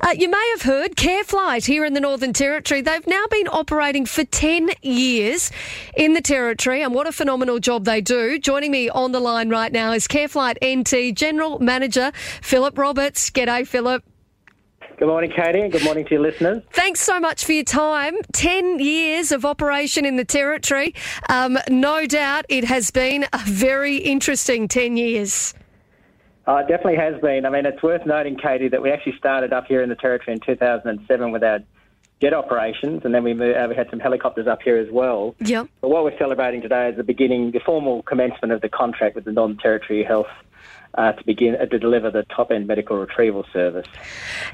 Uh, you may have heard CareFlight here in the Northern Territory. They've now been operating for 10 years in the Territory, and what a phenomenal job they do. Joining me on the line right now is CareFlight NT General Manager Philip Roberts. G'day, Philip. Good morning, Katie, and good morning to your listeners. Thanks so much for your time. 10 years of operation in the Territory. Um, no doubt it has been a very interesting 10 years. Uh, it definitely has been. I mean, it's worth noting, Katie, that we actually started up here in the Territory in 2007 with our jet operations, and then we, moved, uh, we had some helicopters up here as well. Yep. But what we're celebrating today is the beginning, the formal commencement of the contract with the Northern Territory Health uh, to begin uh, to deliver the top end medical retrieval service.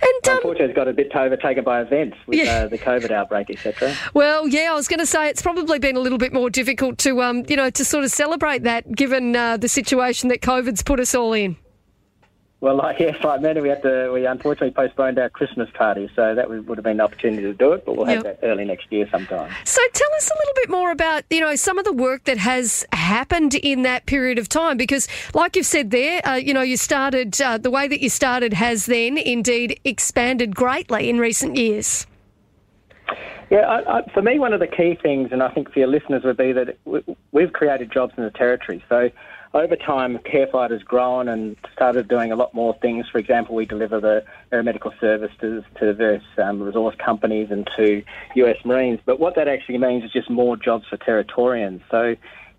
And um, Unfortunately, it's got a bit overtaken by events with Yeah. uh, the COVID outbreak, etc. Well, yeah, I was going to say it's probably been a little bit more difficult to, um, you know, to sort of celebrate that given uh, the situation that COVID's put us all in. Well, like yes, like many, we had to we unfortunately postponed our Christmas party, so that would would have been an opportunity to do it, but we'll have Yep. that early next year sometime. So tell us a little bit more about, you know, some of the work that has happened in that period of time, because, like you've said there, uh, you know, you started uh, the way that you started has then indeed expanded greatly in recent years. Yeah, I, I, for me, one of the key things, and I think for your listeners, would be that we, we've created jobs in the territory. So over time, CareFlight has grown and started doing a lot more things. For example, we deliver the aeromedical services to various um, resource companies and to US Marines. But what that actually means is just more jobs for Territorians. So,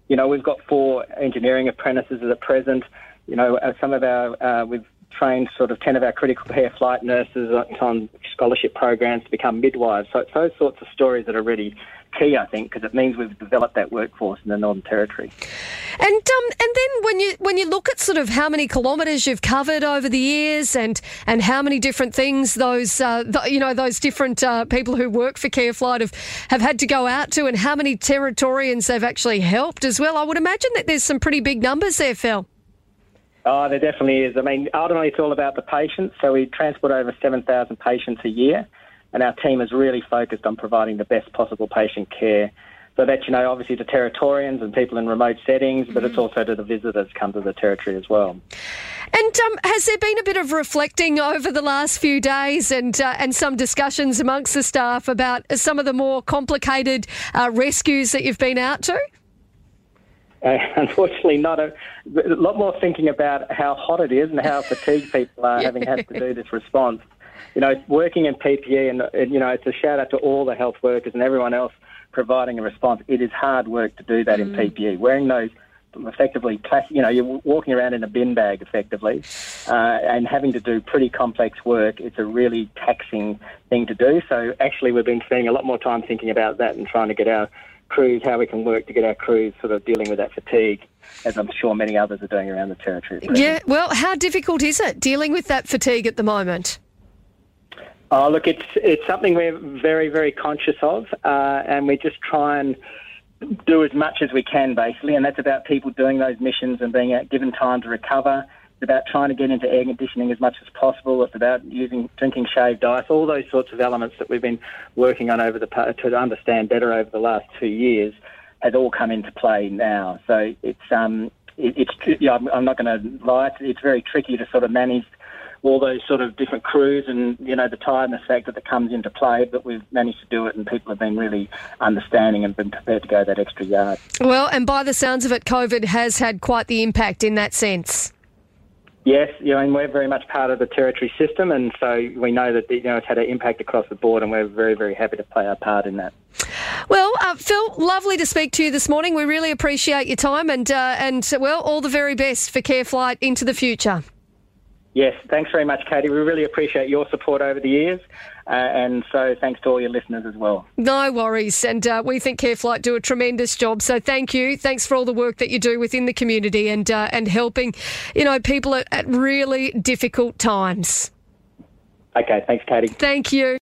you know, we've got four engineering apprentices at present. You know, uh, some of our, uh, we've trained sort of 10 of our critical care flight nurses on scholarship programs to become midwives. So it's those sorts of stories that are really key, I think, because it means we've developed that workforce in the Northern Territory. And um, and then when you when you look at sort of how many kilometres you've covered over the years, and and how many different things those uh, th- you know those different uh, people who work for CareFlight have have had to go out to, and how many Territorians they've actually helped as well, I would imagine that there's some pretty big numbers there, Phil. Oh, there definitely is. I mean, ultimately, it's all about the patients. So we transport over 7,000 patients a year, and our team is really focused on providing the best possible patient care. So that's, you know, obviously to Territorians and people in remote settings, but it's also to the visitors come to the Territory as well. And um, has there been a bit of reflecting over the last few days, and uh, and some discussions amongst the staff about some of the more complicated uh, rescues that you've been out to? Uh, unfortunately, not a, a lot more thinking about how hot it is and how fatigued people are having had to do this response. You know, working in PPE, and, and you know, it's a shout out to all the health workers and everyone else providing a response. It is hard work to do that in PPE. Wearing those effectively, you know, you're walking around in a bin bag effectively, uh, and having to do pretty complex work. It's a really taxing thing to do. So actually, we've been spending a lot more time thinking about that and trying to get our crews, how we can work to get our crews sort of dealing with that fatigue, as I'm sure many others are doing around the territory. Yeah. Well, how difficult is it dealing with that fatigue at the moment? Oh, look, it's it's something we're very, very conscious of, uh, and we just try and do as much as we can, basically, and that's about people doing those missions and being given time to recover. It's about trying to get into air conditioning as much as possible. It's about using drinking shaved ice, all those sorts of elements that we've been working on over the to understand better over the last two years has all come into play now. So it's um it, it's yeah, I'm, I'm not going to lie, it's, it's very tricky to sort of manage all those sort of different crews and you know the tiredness factor that comes into play. But we've managed to do it, and people have been really understanding and been prepared to go that extra yard. Well, and by the sounds of it, COVID has had quite the impact in that sense. Yes, you know, and we're very much part of the territory system, and so we know that you know it's had an impact across the board, and we're very, very happy to play our part in that. Well, uh, Phil, lovely to speak to you this morning. We really appreciate your time, and uh, and well, all the very best for CareFlight into the future. Yes, thanks very much, Katie. We really appreciate your support over the years, uh, and so thanks to all your listeners as well. No worries, and uh, we think CareFlight do a tremendous job. So thank you. Thanks for all the work that you do within the community and uh, and helping, you know, people at, at really difficult times. Okay, thanks, Katie. Thank you.